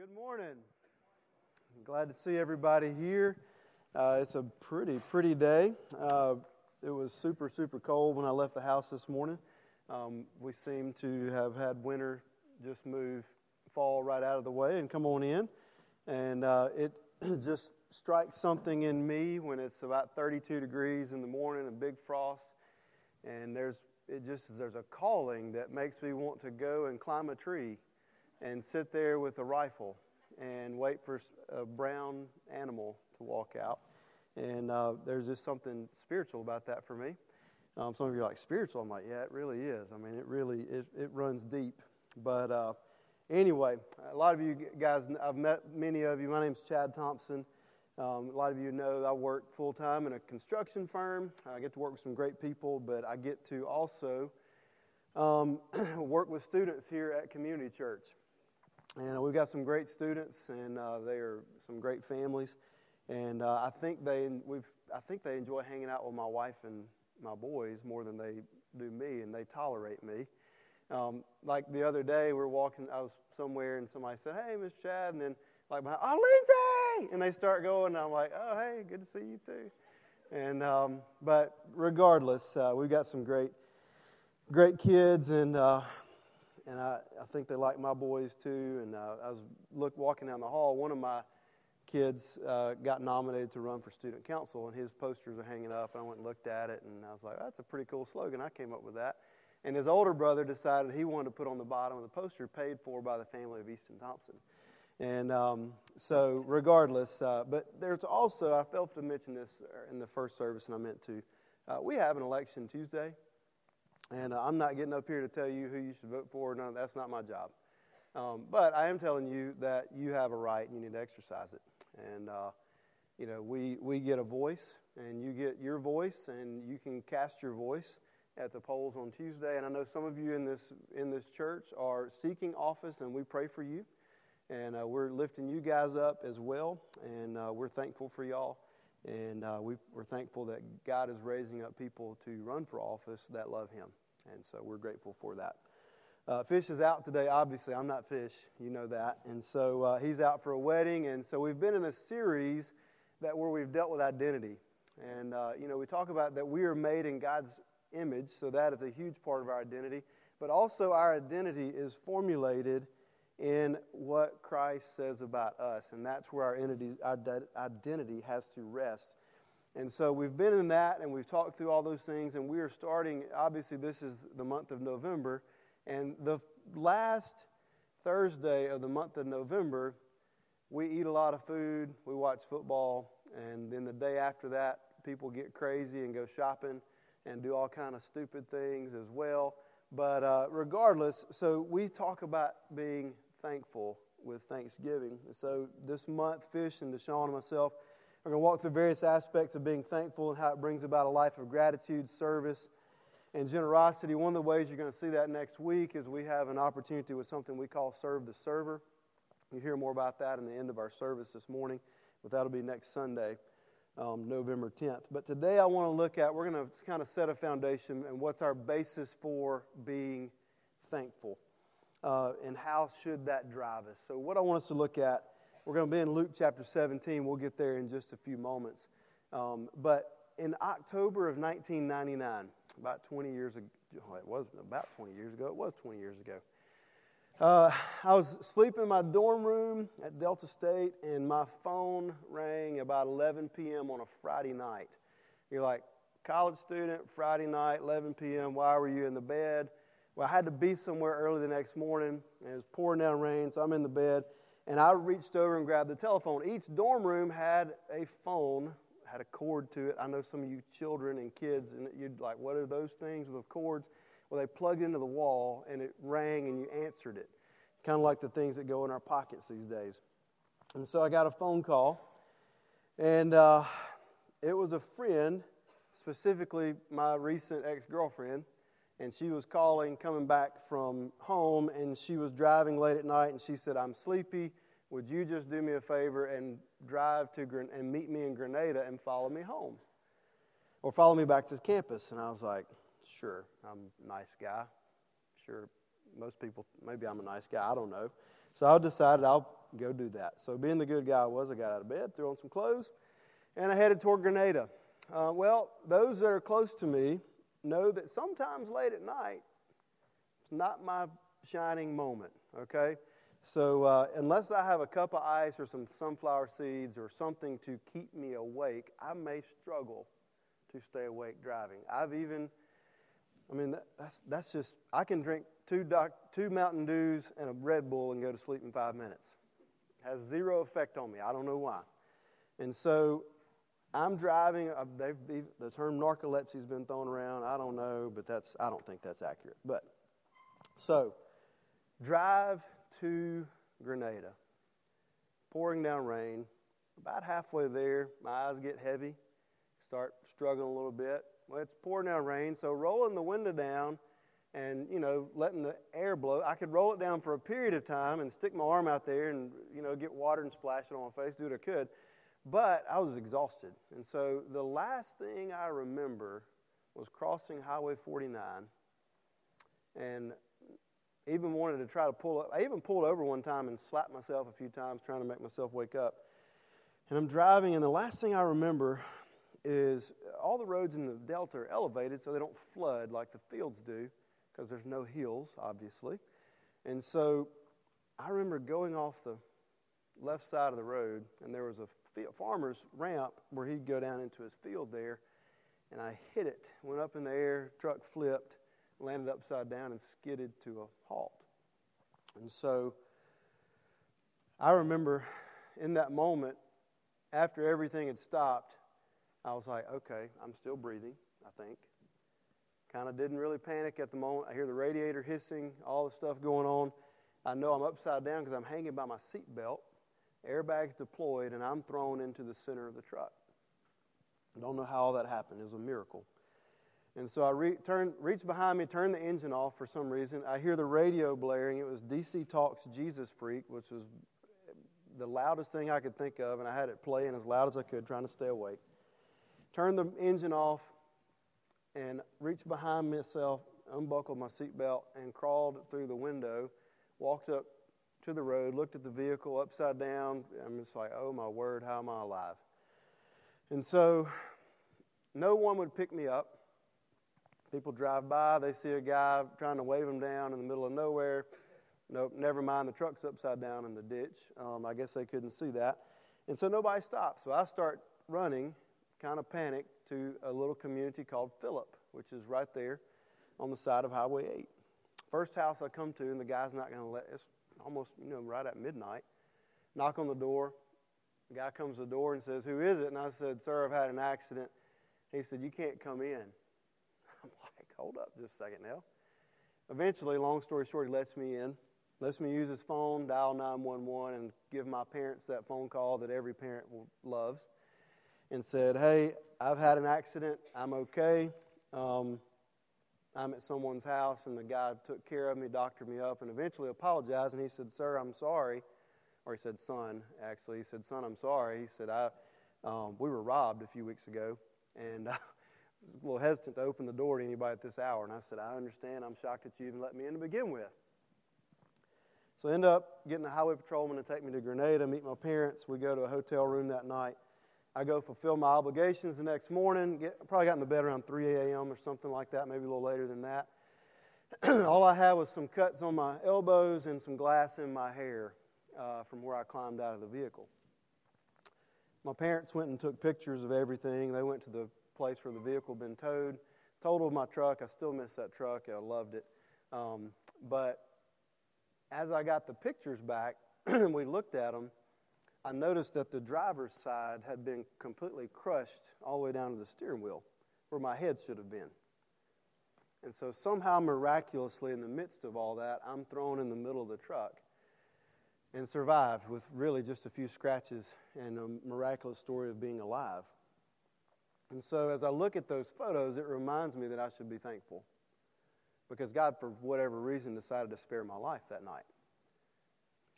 Good morning. I'm glad to see everybody here. Uh, it's a pretty, pretty day. Uh, it was super, super cold when I left the house this morning. Um, we seem to have had winter just move fall right out of the way and come on in. And uh, it just strikes something in me when it's about 32 degrees in the morning, a big frost, and there's it just there's a calling that makes me want to go and climb a tree and sit there with a rifle and wait for a brown animal to walk out. And uh, there's just something spiritual about that for me. Um, some of you are like spiritual. I'm like, yeah, it really is. I mean, it really it, it runs deep. But uh, anyway, a lot of you guys, I've met many of you. My name's Chad Thompson. Um, a lot of you know I work full time in a construction firm. I get to work with some great people, but I get to also um, work with students here at Community Church. And we've got some great students, and uh, they are some great families. And uh, I think they we've I think they enjoy hanging out with my wife and my boys more than they do me, and they tolerate me. Um, like the other day, we were walking. I was somewhere, and somebody said, "Hey, Miss Chad," and then like, "Oh, Lindsay!" And they start going, and I'm like, "Oh, hey, good to see you too." And um, but regardless, uh, we've got some great, great kids, and uh, and I, I think they like my boys too. And uh, I was look walking down the hall. One of my kids uh, got nominated to run for student council, and his posters are hanging up. And I went and looked at it, and I was like, "That's a pretty cool slogan." I came up with that. And his older brother decided he wanted to put on the bottom of the poster, "Paid for by the family of Easton Thompson." And um, so, regardless, uh, but there's also I failed to mention this in the first service, and I meant to. Uh, we have an election Tuesday. And uh, I'm not getting up here to tell you who you should vote for. No, that's not my job. Um, but I am telling you that you have a right and you need to exercise it. And, uh, you know, we, we get a voice, and you get your voice, and you can cast your voice at the polls on Tuesday. And I know some of you in this, in this church are seeking office, and we pray for you. And uh, we're lifting you guys up as well, and uh, we're thankful for y'all. And uh, we, are thankful that God is raising up people to run for office that love Him. And so we're grateful for that. Uh, Fish is out today, obviously. I'm not Fish, you know that. And so uh, he's out for a wedding. And so we've been in a series that where we've dealt with identity. And, uh, you know, we talk about that we are made in God's image, so that is a huge part of our identity. But also, our identity is formulated in what Christ says about us. And that's where our identity has to rest. And so we've been in that and we've talked through all those things, and we are starting. Obviously, this is the month of November, and the last Thursday of the month of November, we eat a lot of food, we watch football, and then the day after that, people get crazy and go shopping and do all kind of stupid things as well. But uh, regardless, so we talk about being thankful with Thanksgiving. And So this month, Fish and Deshaun and myself we're going to walk through various aspects of being thankful and how it brings about a life of gratitude, service, and generosity. One of the ways you're going to see that next week is we have an opportunity with something we call Serve the Server. You hear more about that in the end of our service this morning, but that'll be next Sunday, um, November 10th. But today I want to look at, we're going to kind of set a foundation and what's our basis for being thankful. Uh, and how should that drive us? So, what I want us to look at we're going to be in Luke chapter 17. We'll get there in just a few moments. Um, but in October of 1999, about 20 years ago, it was about 20 years ago, it was 20 years ago. Uh, I was sleeping in my dorm room at Delta State, and my phone rang about 11 p.m. on a Friday night. You're like, college student, Friday night, 11 p.m., why were you in the bed? Well, I had to be somewhere early the next morning, and it was pouring down rain, so I'm in the bed and I reached over and grabbed the telephone. Each dorm room had a phone, had a cord to it. I know some of you children and kids, and you'd like, what are those things with cords? Well, they plugged into the wall, and it rang, and you answered it. Kind of like the things that go in our pockets these days. And so I got a phone call, and uh, it was a friend, specifically my recent ex girlfriend and she was calling coming back from home and she was driving late at night and she said i'm sleepy. Would you just do me a favor and drive to and meet me in grenada and follow me home? Or follow me back to campus. And i was like sure i'm a nice guy. Sure most people maybe i'm a nice guy i don't know. So i decided i'll go do that. So, being the good guy I was, I got out of bed, threw on some clothes, and I headed toward Grenada. Uh, well, those that are close to me know that sometimes late at night, it's not my shining moment, okay? So, uh, unless I have a cup of ice or some sunflower seeds or something to keep me awake, I may struggle to stay awake driving. I've even, I mean, that, that's, that's just, I can drink two, doc, two Mountain Dews and a Red Bull and go to sleep in five minutes. Has zero effect on me. I don't know why. And so I'm driving. Uh, they've, the term narcolepsy has been thrown around. I don't know, but that's I don't think that's accurate. But so drive to Grenada, pouring down rain. About halfway there, my eyes get heavy, start struggling a little bit. Well, it's pouring down rain, so rolling the window down and you know letting the air blow. I could roll it down for a period of time and stick my arm out there and you know get water and splash it on my face, do what I could. But I was exhausted, and so the last thing I remember was crossing Highway 49 and even wanted to try to pull up. I even pulled over one time and slapped myself a few times trying to make myself wake up. And I'm driving, and the last thing I remember is all the roads in the Delta are elevated so they don't flood like the fields do because there's no hills, obviously. And so I remember going off the left side of the road, and there was a farmer's ramp where he'd go down into his field there, and I hit it, went up in the air, truck flipped, landed upside down and skidded to a halt. And so I remember in that moment, after everything had stopped, I was like, okay, I'm still breathing, I think. Kind of didn't really panic at the moment. I hear the radiator hissing, all the stuff going on. I know I'm upside down because I'm hanging by my seat belt, airbags deployed, and I'm thrown into the center of the truck. I don't know how all that happened. It was a miracle. And so I re- turn, reach behind me, turn the engine off for some reason. I hear the radio blaring. It was DC Talks Jesus Freak, which was the loudest thing I could think of, and I had it playing as loud as I could, trying to stay awake. Turned the engine off and reached behind myself, unbuckled my seatbelt, and crawled through the window, walked up to the road, looked at the vehicle upside down. I'm just like, oh my word, how am I alive? And so no one would pick me up. People drive by, they see a guy trying to wave them down in the middle of nowhere. Nope, never mind, the truck's upside down in the ditch. Um, I guess they couldn't see that. And so nobody stops. So I start running, kind of panicked, to a little community called Philipp, which is right there on the side of Highway 8. First house I come to, and the guy's not going to let us, almost, you know, right at midnight. Knock on the door. The guy comes to the door and says, Who is it? And I said, Sir, I've had an accident. He said, You can't come in. I'm like, hold up just a second now. Eventually, long story short, he lets me in, lets me use his phone, dial 911, and give my parents that phone call that every parent loves, and said, Hey, I've had an accident. I'm okay. Um, I'm at someone's house, and the guy took care of me, doctored me up, and eventually apologized. And he said, Sir, I'm sorry. Or he said, Son, actually. He said, Son, I'm sorry. He said, I, um, We were robbed a few weeks ago, and uh, a little hesitant to open the door to anybody at this hour. And I said, I understand. I'm shocked that you even let me in to begin with. So I end up getting a highway patrolman to take me to Grenada, meet my parents. We go to a hotel room that night. I go fulfill my obligations the next morning. Get, probably got in the bed around 3 a.m. or something like that, maybe a little later than that. All I had was some cuts on my elbows and some glass in my hair uh, from where I climbed out of the vehicle. My parents went and took pictures of everything. They went to the place where the vehicle had been towed. Totaled my truck. I still miss that truck. I loved it. Um, but as I got the pictures back we looked at them, I noticed that the driver's side had been completely crushed all the way down to the steering wheel, where my head should have been. And so, somehow, miraculously, in the midst of all that, I'm thrown in the middle of the truck and survived with really just a few scratches and a miraculous story of being alive. And so as I look at those photos, it reminds me that I should be thankful because God, for whatever reason, decided to spare my life that night.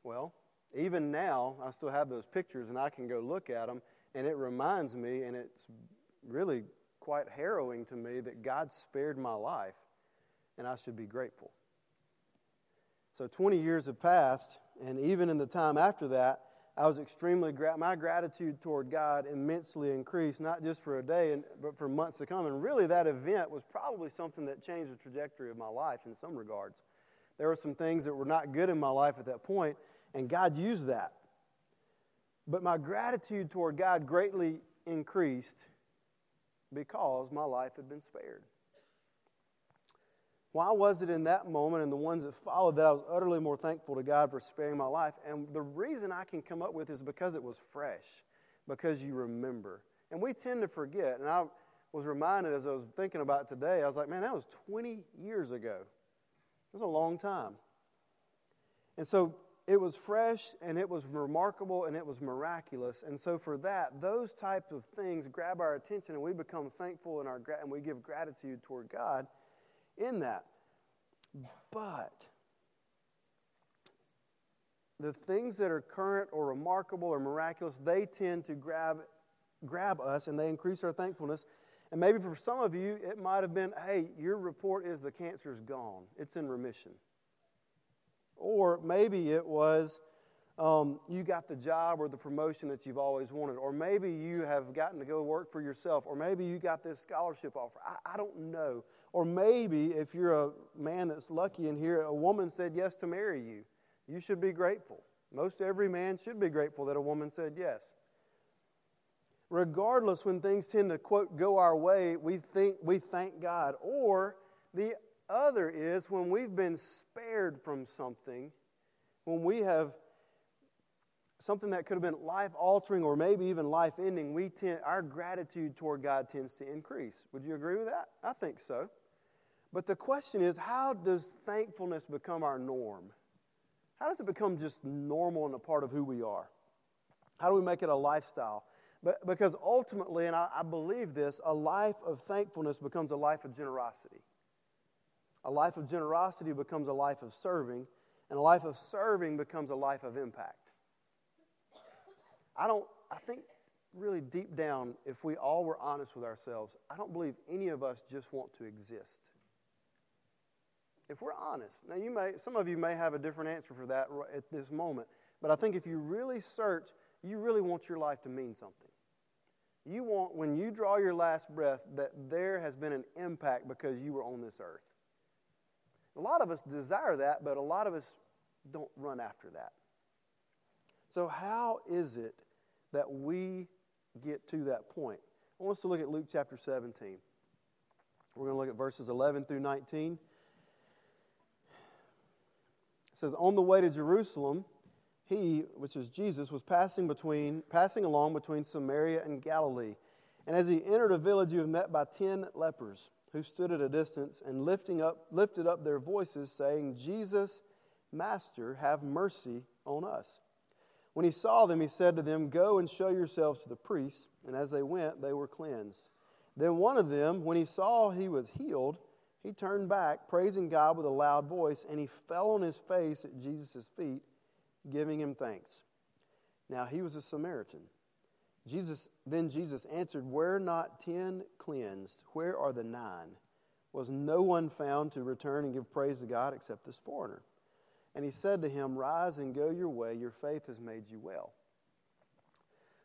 Well, even now, I still have those pictures and I can go look at them, and it reminds me, and it's really quite harrowing to me that God spared my life, and I should be grateful. So 20 years have passed, And even in the time after that, I was extremely gra- my gratitude toward God immensely increased, not just for a day, and, but for months to come. And really, that event was probably something that changed the trajectory of my life in some regards. There were some things that were not good in my life at that point, and God used that. But my gratitude toward God greatly increased because my life had been spared. Why was it in that moment and the ones that followed that I was utterly more thankful to God for sparing my life? And the reason I can come up with is because it was fresh, because you remember. And we tend to forget. And I was reminded as I was thinking about today, I was like, man, that was 20 years ago. It was a long time. And so it was fresh and it was remarkable and it was miraculous. And so for that, those types of things grab our attention and we become thankful in our and we give gratitude toward God in that. But the things that are current or remarkable or miraculous, they tend to grab grab us and they increase our thankfulness. And maybe for some of you, it might have been, hey, your report is the cancer's gone. It's in remission. Or maybe it was um, you got the job or the promotion that you've always wanted. Or maybe you have gotten to go work for yourself. Or maybe you got this scholarship offer. I, I don't know. Or maybe if you're a man that's lucky in here, a woman said yes to marry you. You should be grateful. Most every man should be grateful that a woman said yes. Regardless, when things tend to quote go our way, we think we thank God. Or the other is when we've been spared from something, when we have something that could have been life altering or maybe even life ending, we tend, our gratitude toward God tends to increase. Would you agree with that? I think so. But the question is, how does thankfulness become our norm? How does it become just normal and a part of who we are? How do we make it a lifestyle? But, because ultimately, and I, I believe this, a life of thankfulness becomes a life of generosity. A life of generosity becomes a life of serving, and a life of serving becomes a life of impact. I don't, I think really deep down, if we all were honest with ourselves, I don't believe any of us just want to exist if we're honest. Now, you may, some of you may have a different answer for that at this moment, but I think if you really search, you really want your life to mean something. You want, when you draw your last breath, that there has been an impact because you were on this earth. A lot of us desire that, but a lot of us don't run after that. So, how is it that we get to that point? I want us to look at Luke chapter 17. We're going to look at verses 11 through 19 says, On the way to Jerusalem, he, which is Jesus, was passing between passing along between Samaria and Galilee. And as he entered a village, he was met by ten lepers who stood at a distance and lifting up, lifted up their voices, saying, Jesus, Master, have mercy on us. When he saw them, he said to them, Go and show yourselves to the priests. And as they went, they were cleansed. Then one of them, when he saw he was healed, he turned back, praising God with a loud voice, and he fell on his face at Jesus' feet, giving him thanks. Now he was a Samaritan. Jesus then Jesus answered, Were not ten cleansed? Where are the nine? Was no one found to return and give praise to God except this foreigner? And he said to him, Rise and go your way, your faith has made you well.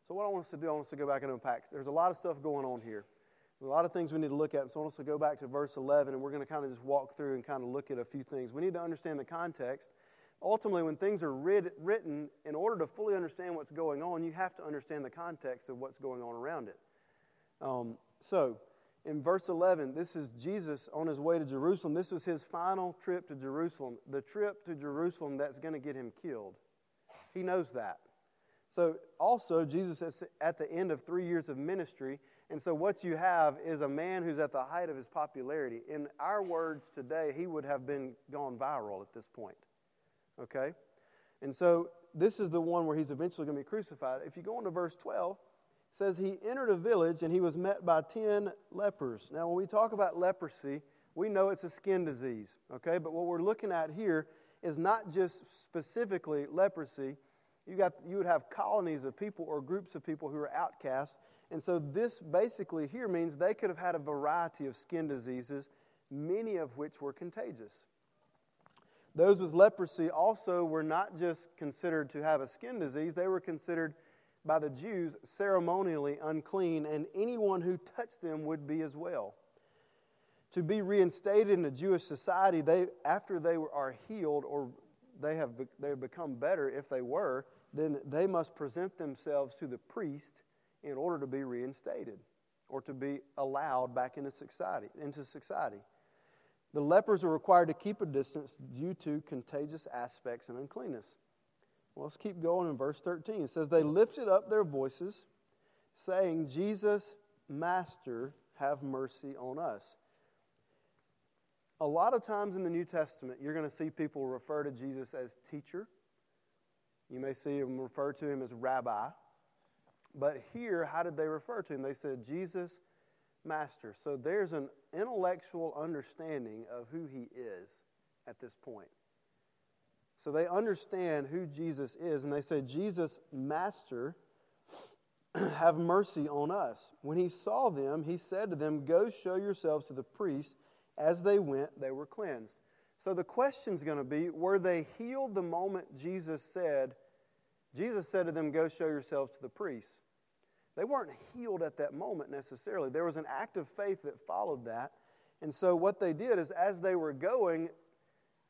So what I want us to do, I want us to go back and unpack. There's a lot of stuff going on here. There's a lot of things we need to look at. So I want us to go back to verse 11, and we're going to kind of just walk through and kind of look at a few things. We need to understand the context. Ultimately, when things are writ- written, in order to fully understand what's going on, you have to understand the context of what's going on around it. Um, so, in verse 11, this is Jesus on his way to Jerusalem. This was his final trip to Jerusalem, the trip to Jerusalem that's going to get him killed. He knows that. So, also, Jesus, at the end of three years of ministry, and so, what you have is a man who's at the height of his popularity. In our words today, he would have been gone viral at this point. Okay? And so, this is the one where he's eventually going to be crucified. If you go into verse 12, it says, He entered a village and he was met by 10 lepers. Now, when we talk about leprosy, we know it's a skin disease. Okay? But what we're looking at here is not just specifically leprosy. You, got, you would have colonies of people or groups of people who are outcasts and so this basically here means they could have had a variety of skin diseases, many of which were contagious. Those with leprosy also were not just considered to have a skin disease, they were considered by the Jews ceremonially unclean, and anyone who touched them would be as well. To be reinstated in a Jewish society, they, after they are healed or they have they have become better, if they were, then they must present themselves to the priest in order to be reinstated or to be allowed back into society. Into society. The lepers are required to keep a distance due to contagious aspects and uncleanness. Well, let's keep going in verse 13. It says, They lifted up their voices, saying, Jesus, Master, have mercy on us. A lot of times in the New Testament, you're going to see people refer to Jesus as teacher. You may see them refer to him as rabbi. But here, how did they refer to him? They said, Jesus, Master. So there's an intellectual understanding of who he is at this point. So they understand who Jesus is, and they say, Jesus, Master, have mercy on us. When he saw them, he said to them, Go show yourselves to the priests. As they went, they were cleansed. So the question's going to be were they healed the moment Jesus said, Jesus said to them, Go show yourselves to the priests? They weren't healed at that moment necessarily. There was an act of faith that followed that. And so what they did is as they were going,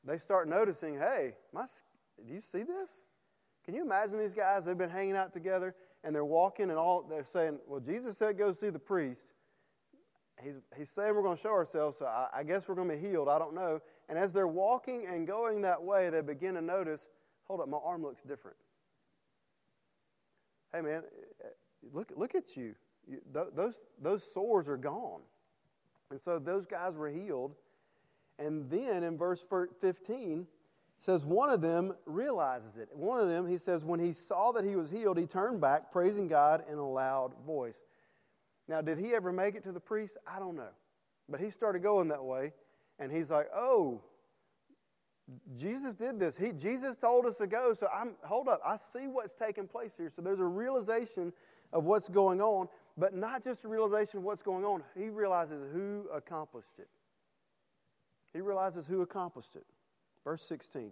they start noticing, hey, my, do you see this? Can you imagine these guys? They've been hanging out together and they're walking and all they're saying, well, Jesus said go see the priest. He's, he's saying we're going to show ourselves, so I, I guess we're going to be healed. I don't know. And as they're walking and going that way, they begin to notice, hold up, my arm looks different. Hey, man, look, look at you. you th- those, those sores are gone. And so those guys were healed. And then in verse 15, says one of them realizes it. One of them, he says, when he saw that he was healed, he turned back, praising God in a loud voice. Now, did he ever make it to the priest? I don't know. But he started going that way, and he's like, oh, Jesus did this. He, Jesus told us to go, so I'm, hold up, I see what's taking place here. So there's a realization of what's going on, but not just a realization of what's going on. He realizes who accomplished it. He realizes who accomplished it. Verse 16.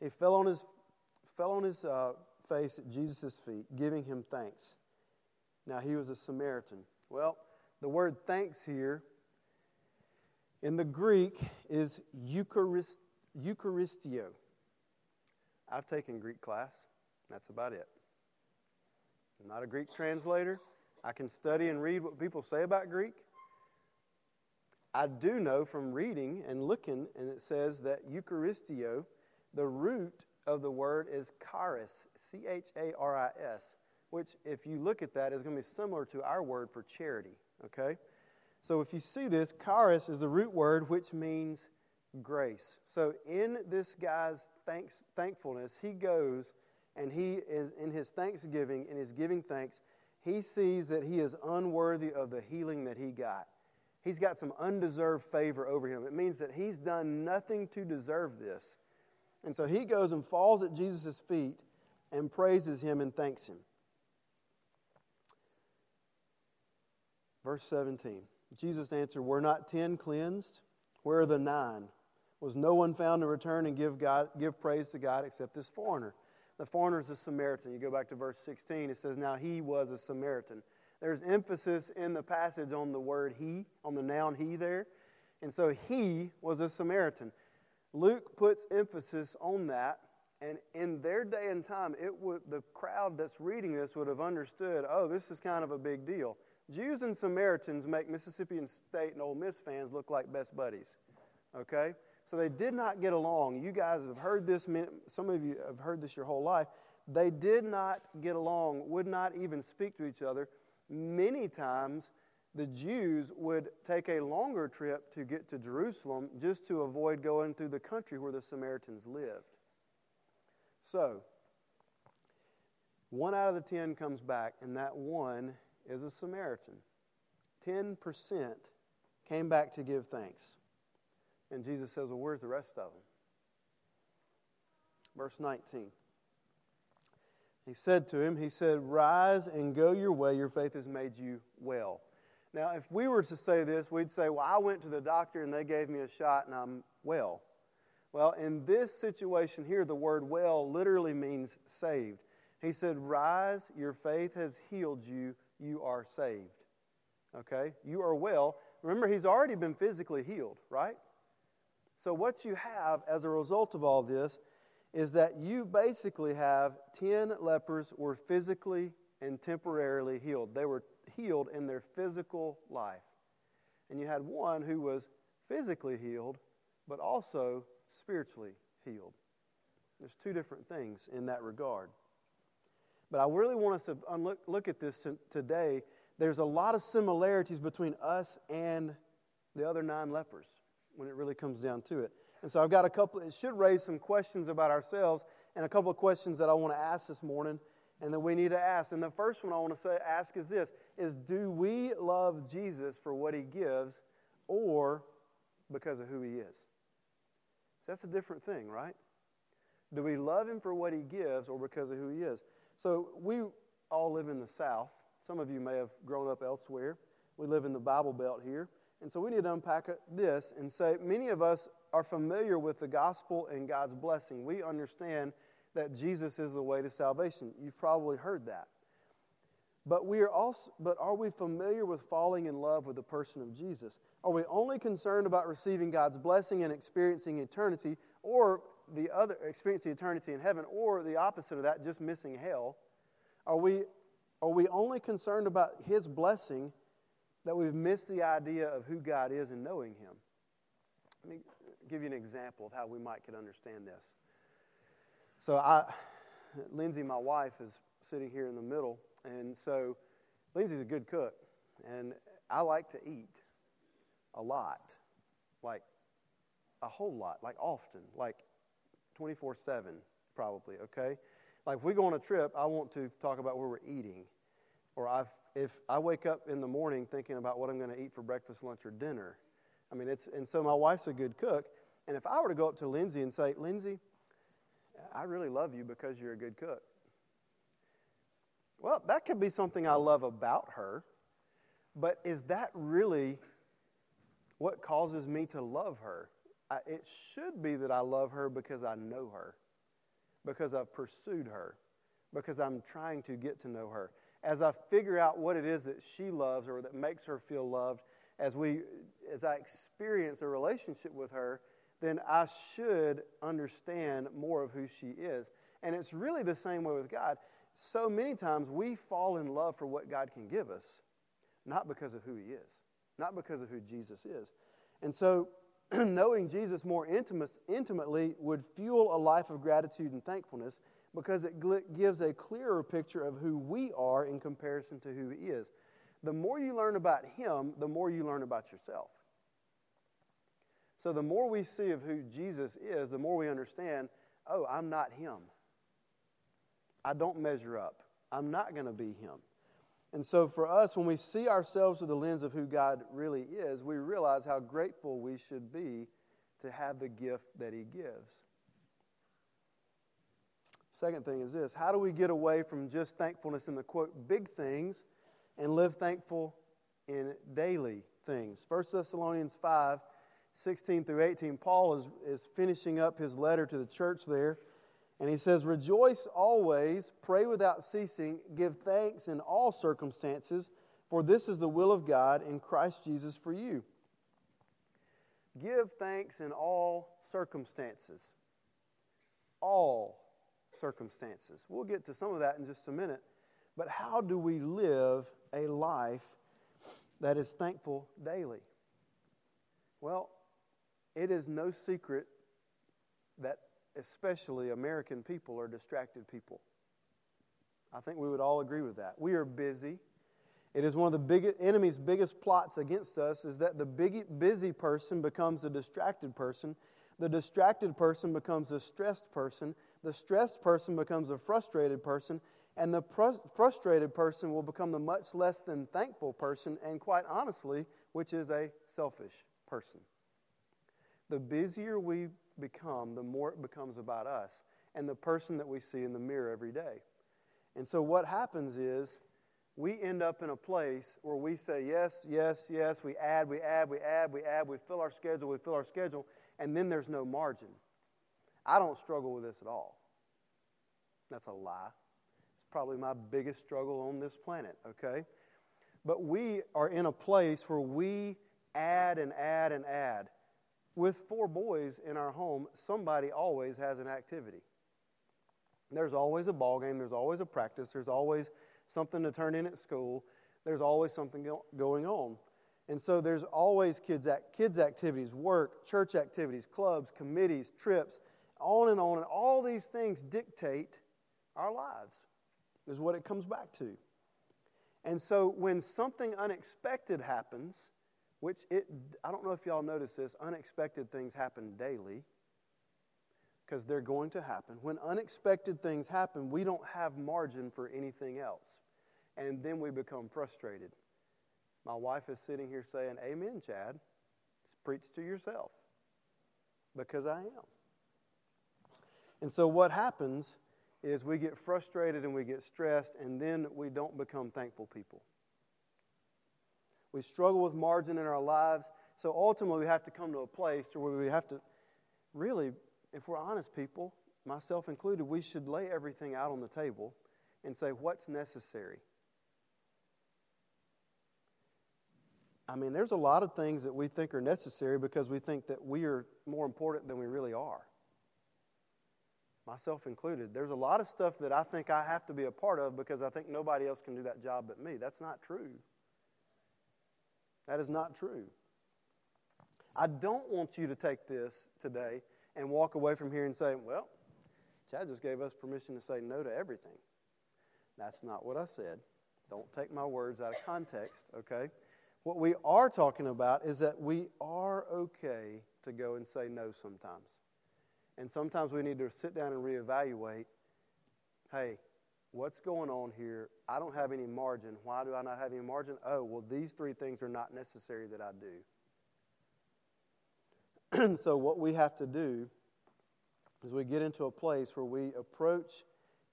He fell on his, fell on his uh, face at Jesus' feet, giving him thanks. Now, he was a Samaritan. Well, the word thanks here in the Greek is Eucharist, Eucharistio. I've taken Greek class. That's about it. I'm not a Greek translator. I can study and read what people say about Greek. I do know from reading and looking, and it says that Eucharistio, the root of the word is charis, C H A R I S, which, if you look at that, is going to be similar to our word for charity. Okay? So if you see this, charis is the root word which means grace. So in this guy's thanks, thankfulness, he goes and he is in his thanksgiving, in his giving thanks, he sees that he is unworthy of the healing that he got. He's got some undeserved favor over him. It means that he's done nothing to deserve this. And so he goes and falls at Jesus' feet and praises him and thanks him. Verse 17 Jesus answered, Were not ten cleansed? Where are the nine? Was no one found to return and give, God, give praise to God except this foreigner? The foreigner is a Samaritan. You go back to verse 16, it says, Now he was a Samaritan. There's emphasis in the passage on the word he, on the noun he there. And so he was a Samaritan. Luke puts emphasis on that. And in their day and time, it would, the crowd that's reading this would have understood, oh, this is kind of a big deal. Jews and Samaritans make Mississippi State and Ole Miss fans look like best buddies. Okay? So they did not get along. You guys have heard this, some of you have heard this your whole life. They did not get along, would not even speak to each other. Many times, the Jews would take a longer trip to get to Jerusalem just to avoid going through the country where the Samaritans lived. So, one out of the ten comes back, and that one is a Samaritan. 10% came back to give thanks. And Jesus says, Well, where's the rest of them? Verse 19. He said to him, He said, Rise and go your way. Your faith has made you well. Now, if we were to say this, we'd say, Well, I went to the doctor and they gave me a shot and I'm well. Well, in this situation here, the word well literally means saved. He said, Rise, your faith has healed you, you are saved. Okay? You are well. Remember, he's already been physically healed, right? So, what you have as a result of all this is that you basically have 10 lepers were physically and temporarily healed. They were healed in their physical life. And you had one who was physically healed, but also spiritually healed. There's two different things in that regard. But I really want us to look, look at this today. There's a lot of similarities between us and the other nine lepers when it really comes down to it. And so I've got a couple, it should raise some questions about ourselves and a couple of questions that I want to ask this morning and that we need to ask. And the first one I want to say, ask is this is do we love Jesus for what he gives or because of who he is? So that's a different thing, right? Do we love him for what he gives or because of who he is? So we all live in the South. Some of you may have grown up elsewhere. We live in the Bible Belt here. And so we need to unpack this and say many of us are familiar with the gospel and God's blessing. We understand that Jesus is the way to salvation. You've probably heard that. But we are also but are we familiar with falling in love with the person of Jesus? Are we only concerned about receiving God's blessing and experiencing eternity or the other experiencing eternity in heaven or the opposite of that just missing hell? Are we are we only concerned about his blessing that we've missed the idea of who God is and knowing him? Let me give you an example of how we might could understand this. So I Lindsay my wife is sitting here in the middle and so Lindsay's a good cook, and I like to eat a lot, like a whole lot, like often, like 24 7, probably, okay? Like if we go on a trip, I want to talk about where we're eating. Or i if I wake up in the morning thinking about what I'm going to eat for breakfast, lunch, or dinner. I mean, it's, and so my wife's a good cook. And if I were to go up to Lindsay and say, Lindsay, I really love you because you're a good cook. Well, that could be something I love about her, but is that really what causes me to love her? I, it should be that I love her because I know her, because I've pursued her, because I'm trying to get to know her. As I figure out what it is that she loves or that makes her feel loved, as we as I experience a relationship with her, then I should understand more of who she is. And it's really the same way with God so many times we fall in love for what God can give us, not because of who He is, not because of who Jesus is. And so, knowing Jesus more intimate, intimately would fuel a life of gratitude and thankfulness because it gives a clearer picture of who we are in comparison to who He is. The more you learn about Him, the more you learn about yourself. So, the more we see of who Jesus is, the more we understand oh, I'm not Him. I don't measure up. I'm not going to be him. And so, for us, when we see ourselves through the lens of who God really is, we realize how grateful we should be to have the gift that He gives. Second thing is this how do we get away from just thankfulness in the quote, big things, and live thankful in daily things? 1 Thessalonians 5 16 through 18, Paul is, is finishing up his letter to the church there. And he says, Rejoice always, pray without ceasing, give thanks in all circumstances, for this is the will of God in Christ Jesus for you. Give thanks in all circumstances. All circumstances. We'll get to some of that in just a minute. But how do we live a life that is thankful daily? Well, it is no secret that especially American people, are distracted people. I think we would all agree with that. We are busy. It is one of the big, enemy's biggest plots against us is that the big, busy person becomes the distracted person. The distracted person becomes a stressed person. The stressed person becomes a frustrated person. And the pr- frustrated person will become the much less than thankful person, and quite honestly, which is a selfish person. The busier we become, the more it becomes about us and the person that we see in the mirror every day. And so what happens is we end up in a place where we say yes, yes, yes, we add, we add, we add, we add, we fill our schedule, we fill our schedule, and then there's no margin. I don't struggle with this at all. That's a lie. It's probably my biggest struggle on this planet, okay? But we are in a place where we add and add and add. With four boys in our home, somebody always has an activity. There's always a ball game, there's always a practice, there's always something to turn in at school, there's always something go- going on. And so there's always kids, act, kids activities, work, church activities, clubs, committees, trips, on and on. And all these things dictate our lives, is what it comes back to. And so when something unexpected happens, which it, I don't know if y'all notice this, unexpected things happen daily because they're going to happen. When unexpected things happen, we don't have margin for anything else. And then we become frustrated. My wife is sitting here saying, Amen, Chad. Preach to yourself. Because I am. And so what happens is we get frustrated and we get stressed, and then we don't become thankful people. We struggle with margin in our lives. So ultimately, we have to come to a place where we have to really, if we're honest people, myself included, we should lay everything out on the table and say, what's necessary? I mean, there's a lot of things that we think are necessary because we think that we are more important than we really are. Myself included. There's a lot of stuff that I think I have to be a part of because I think nobody else can do that job but me. That's not true. That is not true. I don't want you to take this today and walk away from here and say, well, Chad just gave us permission to say no to everything. That's not what I said. Don't take my words out of context, okay? What we are talking about is that we are okay to go and say no sometimes. And sometimes we need to sit down and reevaluate hey, what's going on here? I don't have any margin. Why do I not have any margin? Oh, well, these three things are not necessary that I do. so, what we have to do is we get into a place where we approach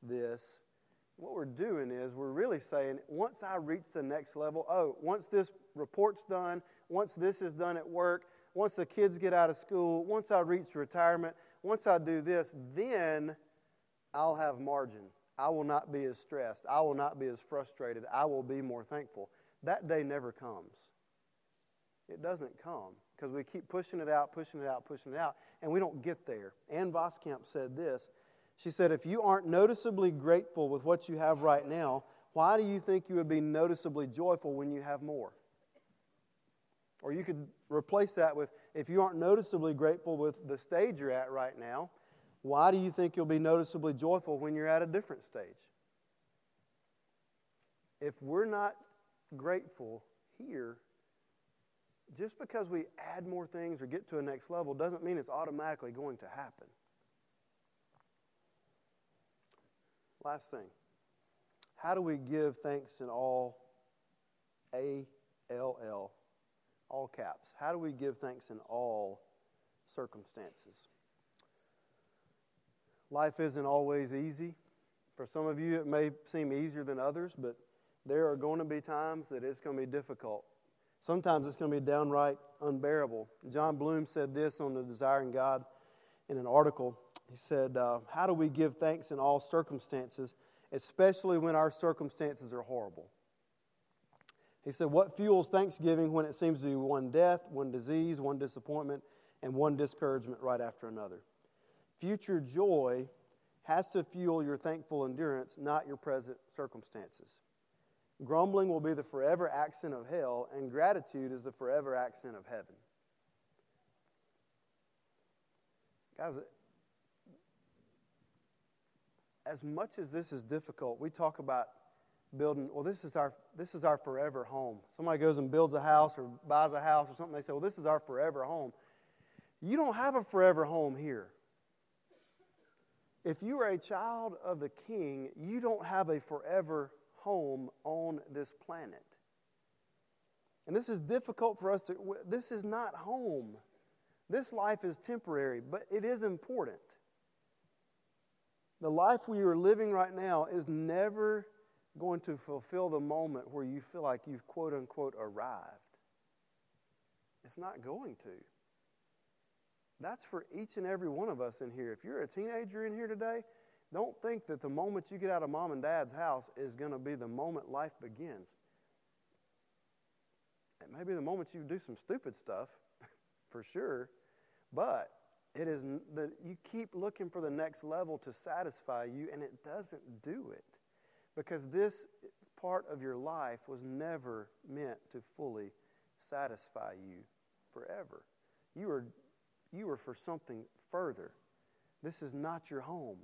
this what we're doing is we're really saying, once I reach the next level, oh, once this report's done, once this is done at work, once the kids get out of school, once I reach retirement, once I do this, then I'll have margin. I will not be as stressed. I will not be as frustrated. I will be more thankful. That day never comes. It doesn't come because we keep pushing it out, pushing it out, pushing it out, and we don't get there. Ann Voskamp said this she said, If you aren't noticeably grateful with what you have right now, why do you think you would be noticeably joyful when you have more? Or you could replace that with, If you aren't noticeably grateful with the stage you're at right now, why do you think you'll be noticeably joyful when you're at a different stage? If we're not grateful here, just because we add more things or get to a next level doesn't mean it's automatically going to happen. Last thing. How do we give thanks in all A L L, all caps? How do we give thanks in all circumstances? Life isn't always easy. For some of you, it may seem easier than others, but there are going to be times that it's going to be difficult. Sometimes it's going to be downright unbearable. Jon Bloom said this on the Desiring God in an article. He said, uh, How do we give thanks in all circumstances, especially when our circumstances are horrible? He said, What fuels thanksgiving when it seems to be one death, one disease, one disappointment, and one discouragement right after another? Future joy has to fuel your thankful endurance, not your present circumstances. Grumbling will be the forever accent of hell, and gratitude is the forever accent of heaven. Guys, as much as this is difficult, we talk about building, well, this is our this is our forever home. Somebody goes and builds a house or buys a house or something, they say, Well, this is our forever home. You don't have a forever home here. If you are a child of the king, you don't have a forever home on this planet. And this is difficult for us to, this is not home. This life is temporary, but it is important. The life we are living right now is never going to fulfill the moment where you feel like you've quote unquote arrived. It's not going to. That's for each and every one of us in here. If you're a teenager in here today, don't think that the moment you get out of mom and dad's house is going to be the moment life begins. It may be the moment you do some stupid stuff, for sure, but it is that you keep looking for the next level to satisfy you, and it doesn't do it because this part of your life was never meant to fully satisfy you forever. You were, you were for something further. This is not your home.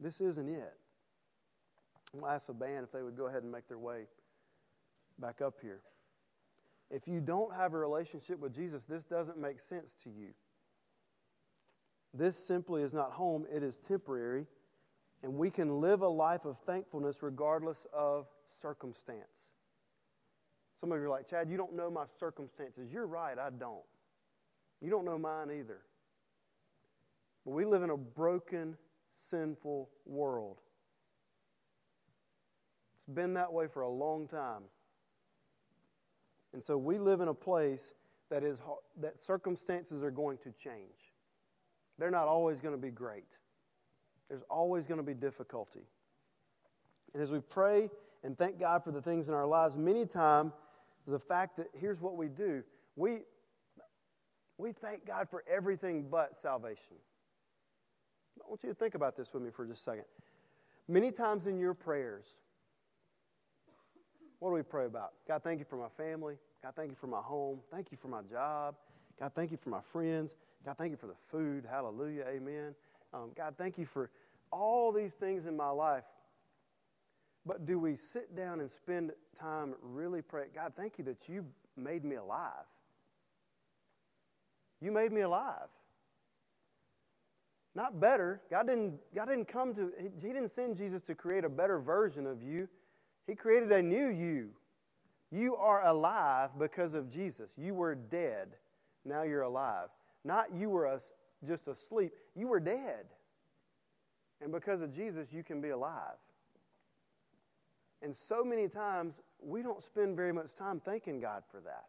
This isn't it. I'll ask the band if they would go ahead and make their way back up here. If you don't have a relationship with Jesus, this doesn't make sense to you. This simply is not home, it is temporary, and we can live a life of thankfulness regardless of circumstance. Some of you are like, Chad, you don't know my circumstances. You're right, I don't. You don't know mine either. But we live in a broken, sinful world. It's been that way for a long time. And so we live in a place that is that circumstances are going to change. They're not always going to be great. There's always going to be difficulty. And as we pray and thank God for the things in our lives, many times the fact that here's what we do. We we thank God for everything but salvation. I want you to think about this with me for just a second. Many times in your prayers, what do we pray about? God, thank you for my family. God, thank you for my home. Thank you for my job. God, thank you for my friends. God, thank you for the food. Hallelujah. Amen. Um, God, thank you for all these things in my life. But do we sit down and spend time really praying? God, thank you that you made me alive. You made me alive. Not better. God didn't, God didn't come to, He didn't send Jesus to create a better version of you. He created a new you. You are alive because of Jesus. You were dead. Now you're alive. Not you were just asleep. You were dead. And because of Jesus, you can be alive. And so many times, we don't spend very much time thanking God for that.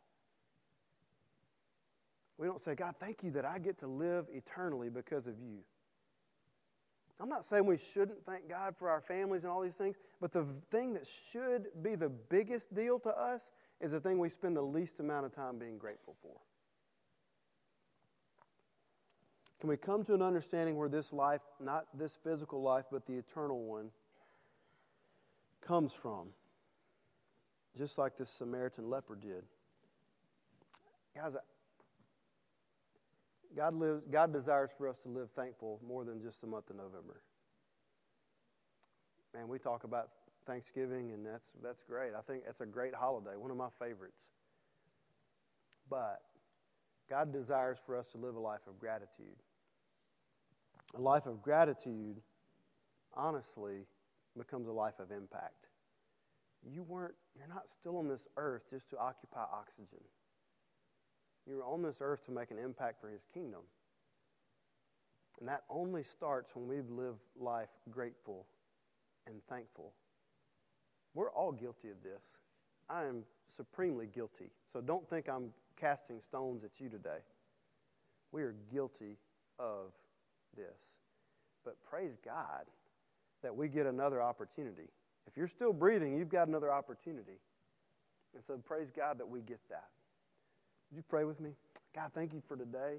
We don't say, God, thank you that I get to live eternally because of you. I'm not saying we shouldn't thank God for our families and all these things, but the thing that should be the biggest deal to us is the thing we spend the least amount of time being grateful for. Can we come to an understanding where this life, not this physical life, but the eternal one, comes from? Just like this Samaritan leper did. Guys, God, lives, God desires for us to live thankful more than just the month of November. Man, we talk about Thanksgiving, and that's, that's great. I think that's a great holiday, one of my favorites. But God desires for us to live a life of gratitude. A life of gratitude, honestly, becomes a life of impact. You weren't, you're not still on this earth just to occupy oxygen. You're on this earth to make an impact for His kingdom. And that only starts when we live life grateful and thankful. We're all guilty of this. I am supremely guilty. So don't think I'm casting stones at you today. We are guilty of this. But praise God that we get another opportunity. If you're still breathing, you've got another opportunity. And so praise God that we get that. Would you pray with me? God, thank you for today.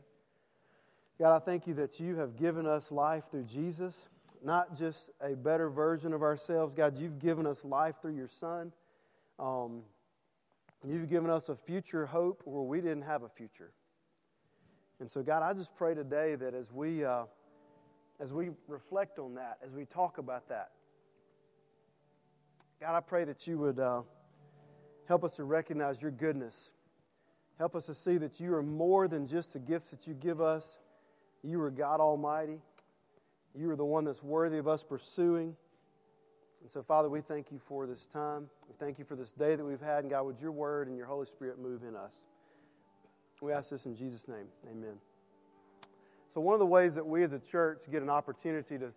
God, I thank you that you have given us life through Jesus, not just a better version of ourselves. God, you've given us life through your Son. Um, you've given us a future hope where we didn't have a future. And so, God, I just pray today that as we, uh, as we reflect on that, as we talk about that, God, I pray that you would uh, help us to recognize your goodness Help us to see that you are more than just the gifts that you give us. You are God Almighty. You are the one that's worthy of us pursuing. And so, Father, we thank you for this time. We thank you for this day that we've had. And God, would your word and your Holy Spirit move in us? We ask this in Jesus' name. Amen. So, one of the ways that we as a church get an opportunity to,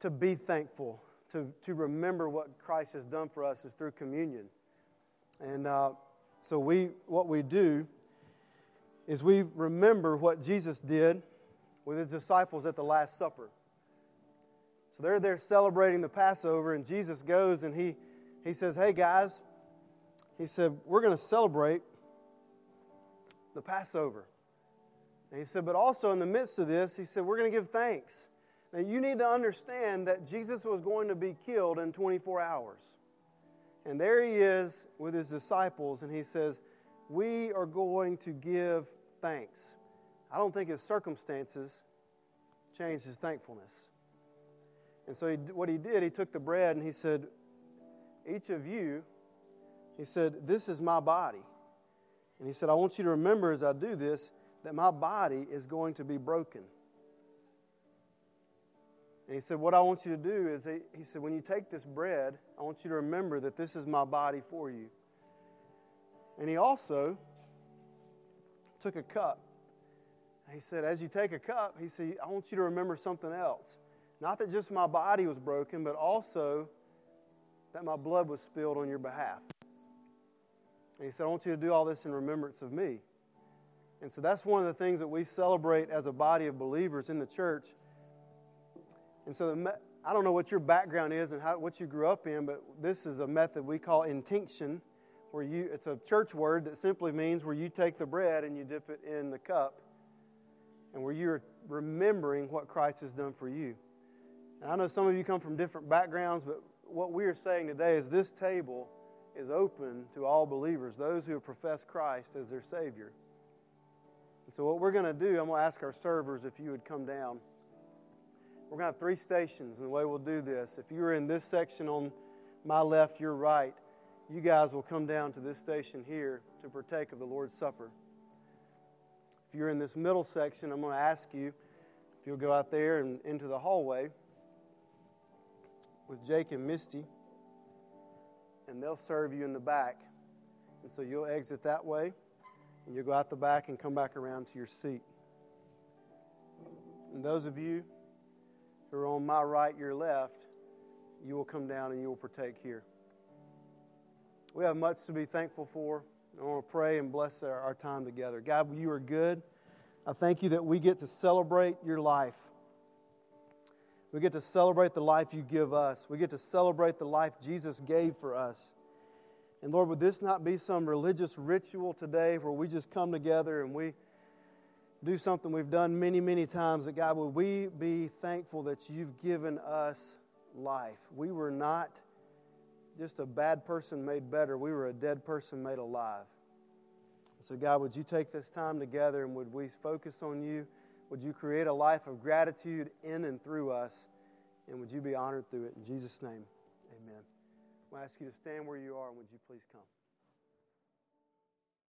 to be thankful, to, to remember what Christ has done for us, is through communion. And uh, so we, what we do is we remember what Jesus did with his disciples at the Last Supper. So they're there celebrating the Passover, and Jesus goes and he, he says, Hey guys, he said, We're going to celebrate the Passover. And he said, But also in the midst of this, he said, We're going to give thanks. Now you need to understand that Jesus was going to be killed in 24 hours. And there he is with his disciples, and he says, We are going to give thanks. I don't think his circumstances changed his thankfulness. And so he, what he did, he took the bread and he said, Each of you, he said, This is my body. And he said, I want you to remember as I do this that my body is going to be broken. And he said, What I want you to do is, he said, when you take this bread, I want you to remember that this is my body for you. And he also took a cup. And He said, As you take a cup, he said, I want you to remember something else. Not that just my body was broken, but also that my blood was spilled on your behalf. And he said, I want you to do all this in remembrance of me. And so that's one of the things that we celebrate as a body of believers in the church. And so the, I don't know what your background is and how, what you grew up in, but this is a method we call intinction, where you it's a church word that simply means where you take the bread and you dip it in the cup, and where you're remembering what Christ has done for you. And I know some of you come from different backgrounds, but what we are saying today is this table is open to all believers, those who have professed Christ as their Savior. And so, what we're going to do, I'm going to ask our servers if you would come down. We're going to have three stations, and the way we'll do this, if you're in this section on my left, your right, you guys will come down to this station here to partake of the Lord's Supper. If you're in this middle section, I'm going to ask you if you'll go out there and into the hallway with Jake and Misty, and they'll serve you in the back. And so you'll exit that way, and you'll go out the back and come back around to your seat. And those of you who are on my right, your left, you will come down and you will partake here. We have much to be thankful for. I want to pray and bless our, our time together. God, you are good. I thank you that we get to celebrate your life. We get to celebrate the life you give us. We get to celebrate the life Jesus gave for us. And Lord, would this not be some religious ritual today where we just come together and we do something we've done many, many times, that God, would we be thankful that you've given us life? We were not just a bad person made better, we were a dead person made alive. So, God, would you take this time together and would we focus on you? Would you create a life of gratitude in and through us? And would you be honored through it? In Jesus' name, amen. I'll ask you to stand where you are, would you please come?